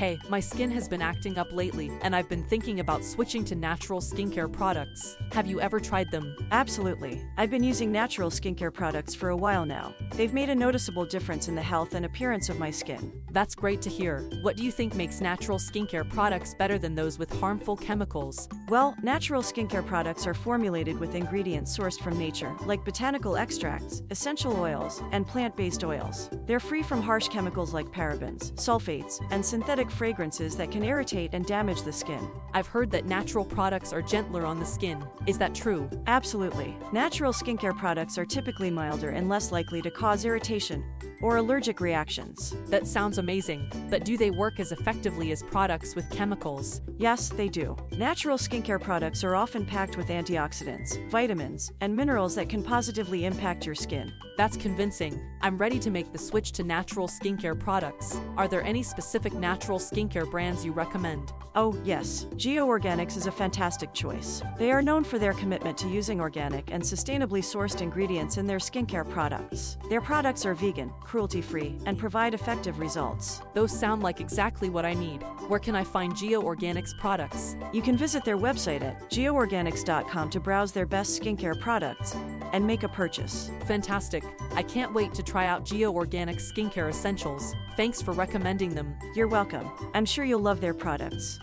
Hey, my skin has been acting up lately, and I've been thinking about switching to natural skincare products. Have you ever tried them? Absolutely. I've been using natural skincare products for a while now. They've made a noticeable difference in the health and appearance of my skin. That's great to hear. What do you think makes natural skincare products better than those with harmful chemicals? Well, natural skincare products are formulated with ingredients sourced from nature, like botanical extracts, essential oils, and plant based oils. They're free from harsh chemicals like parabens, sulfates, and synthetic fragrances that can irritate and damage the skin. I've heard that natural products are gentler on the skin. Is that true? Absolutely. Natural skincare products are typically milder and less likely to cause irritation or allergic reactions. That sounds amazing, but do they work as effectively as products with chemicals? Yes, they do. Natural skincare products are often packed with antioxidants, vitamins, and minerals that can positively impact your skin. That's convincing. I'm ready to make the switch to natural skincare products. Are there any specific natural skincare brands you recommend? Oh, yes. Gio Organics is a fantastic choice. They are known for their commitment to using organic and sustainably sourced ingredients in their skincare products. Their products are vegan, cruelty free, and provide effective results. Those sound like exactly what I need. Where can I find Gio Organics products? You can visit their website at gioorganics.com to browse their best skincare products and make a purchase. Fantastic. I can't wait to try out Gio Organics skincare essentials. Thanks for recommending them. You're welcome. I'm sure you'll love their products.